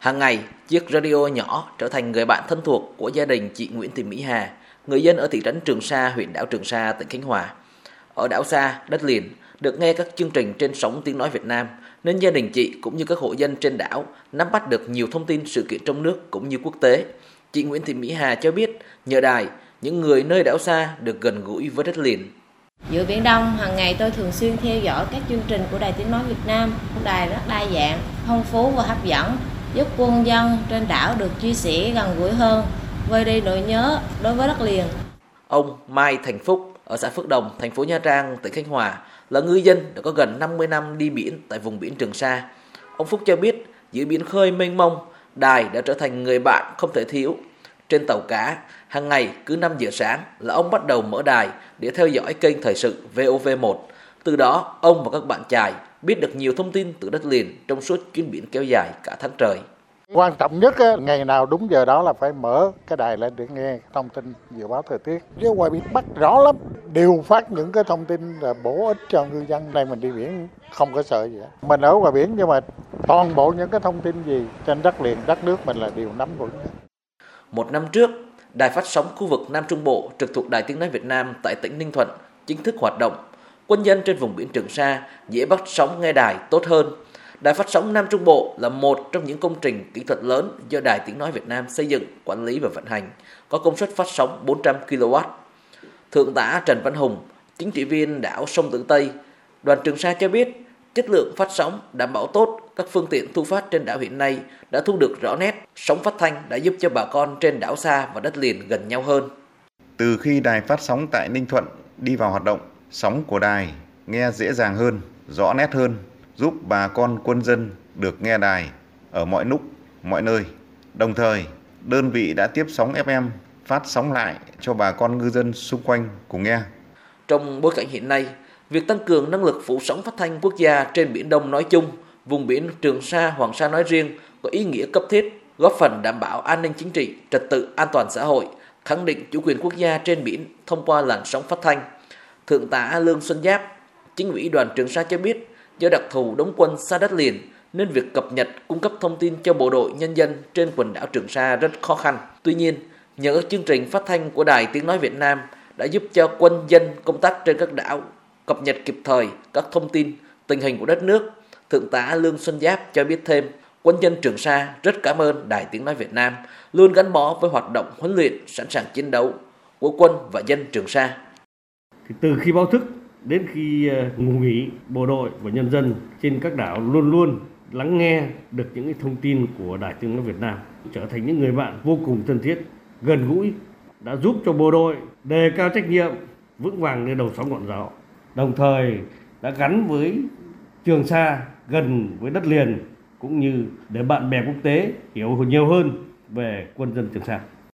Hàng ngày, chiếc radio nhỏ trở thành người bạn thân thuộc của gia đình chị Nguyễn Thị Mỹ Hà, người dân ở thị trấn Trường Sa, huyện đảo Trường Sa, tỉnh Khánh Hòa. Ở đảo xa, đất liền, được nghe các chương trình trên sóng tiếng nói Việt Nam, nên gia đình chị cũng như các hộ dân trên đảo nắm bắt được nhiều thông tin sự kiện trong nước cũng như quốc tế. Chị Nguyễn Thị Mỹ Hà cho biết, nhờ đài, những người nơi đảo xa được gần gũi với đất liền. Giữa Biển Đông, hàng ngày tôi thường xuyên theo dõi các chương trình của Đài Tiếng Nói Việt Nam. Đài rất đa dạng, phong phú và hấp dẫn, giúp quân dân trên đảo được chia sẻ gần gũi hơn, vơi đi nỗi nhớ đối với đất liền. Ông Mai Thành Phúc ở xã Phước Đồng, thành phố Nha Trang, tỉnh Khánh Hòa là ngư dân đã có gần 50 năm đi biển tại vùng biển Trường Sa. Ông Phúc cho biết, giữa biển khơi mênh mông, đài đã trở thành người bạn không thể thiếu. Trên tàu cá, hàng ngày cứ 5 giờ sáng là ông bắt đầu mở đài để theo dõi kênh thời sự VOV1. Từ đó, ông và các bạn chài biết được nhiều thông tin từ đất liền trong suốt chuyến biển kéo dài cả tháng trời. Quan trọng nhất á, ngày nào đúng giờ đó là phải mở cái đài lên để nghe thông tin dự báo thời tiết. Chứ ngoài biển Bắc rõ lắm, đều phát những cái thông tin là bổ ích cho ngư dân. Đây mình đi biển không có sợ gì hết. Mình ở ngoài biển nhưng mà toàn bộ những cái thông tin gì trên đất liền, đất nước mình là đều nắm vững. Một năm trước, Đài phát sóng khu vực Nam Trung Bộ trực thuộc Đài Tiếng Nói Việt Nam tại tỉnh Ninh Thuận chính thức hoạt động. Quân nhân trên vùng biển Trường Sa dễ bắt sóng nghe đài tốt hơn. Đài phát sóng Nam Trung Bộ là một trong những công trình kỹ thuật lớn do Đài Tiếng Nói Việt Nam xây dựng, quản lý và vận hành, có công suất phát sóng 400 kW. Thượng tá Trần Văn Hùng, chính trị viên đảo Sông Tử Tây, đoàn Trường Sa cho biết chất lượng phát sóng đảm bảo tốt, các phương tiện thu phát trên đảo hiện nay đã thu được rõ nét, sóng phát thanh đã giúp cho bà con trên đảo xa và đất liền gần nhau hơn. Từ khi đài phát sóng tại Ninh Thuận đi vào hoạt động, sóng của đài nghe dễ dàng hơn, rõ nét hơn, giúp bà con quân dân được nghe đài ở mọi lúc, mọi nơi. Đồng thời, đơn vị đã tiếp sóng FM phát sóng lại cho bà con ngư dân xung quanh cùng nghe. Trong bối cảnh hiện nay, việc tăng cường năng lực phủ sóng phát thanh quốc gia trên Biển Đông nói chung, vùng biển Trường Sa, Hoàng Sa nói riêng có ý nghĩa cấp thiết, góp phần đảm bảo an ninh chính trị, trật tự an toàn xã hội, khẳng định chủ quyền quốc gia trên biển thông qua làn sóng phát thanh. Thượng tá Lương Xuân Giáp, chính ủy đoàn Trường Sa cho biết, do đặc thù đóng quân xa đất liền nên việc cập nhật cung cấp thông tin cho bộ đội nhân dân trên quần đảo Trường Sa rất khó khăn. Tuy nhiên, nhờ các chương trình phát thanh của Đài Tiếng Nói Việt Nam đã giúp cho quân dân công tác trên các đảo cập nhật kịp thời các thông tin, tình hình của đất nước. Thượng tá Lương Xuân Giáp cho biết thêm, quân dân Trường Sa rất cảm ơn Đài Tiếng Nói Việt Nam luôn gắn bó với hoạt động huấn luyện sẵn sàng chiến đấu của quân và dân Trường Sa. Thì từ khi báo thức đến khi ờ, ngủ nghỉ, bộ đội và nhân dân trên các đảo luôn luôn lắng nghe được những thông tin của Đài Tiếng Nói Việt Nam, trở thành những người bạn vô cùng thân thiết, gần gũi, đã giúp cho bộ đội đề cao trách nhiệm, vững vàng lên đầu sóng ngọn gió đồng thời đã gắn với Trường Sa gần với đất liền cũng như để bạn bè quốc tế hiểu nhiều hơn về quân dân Trường Sa.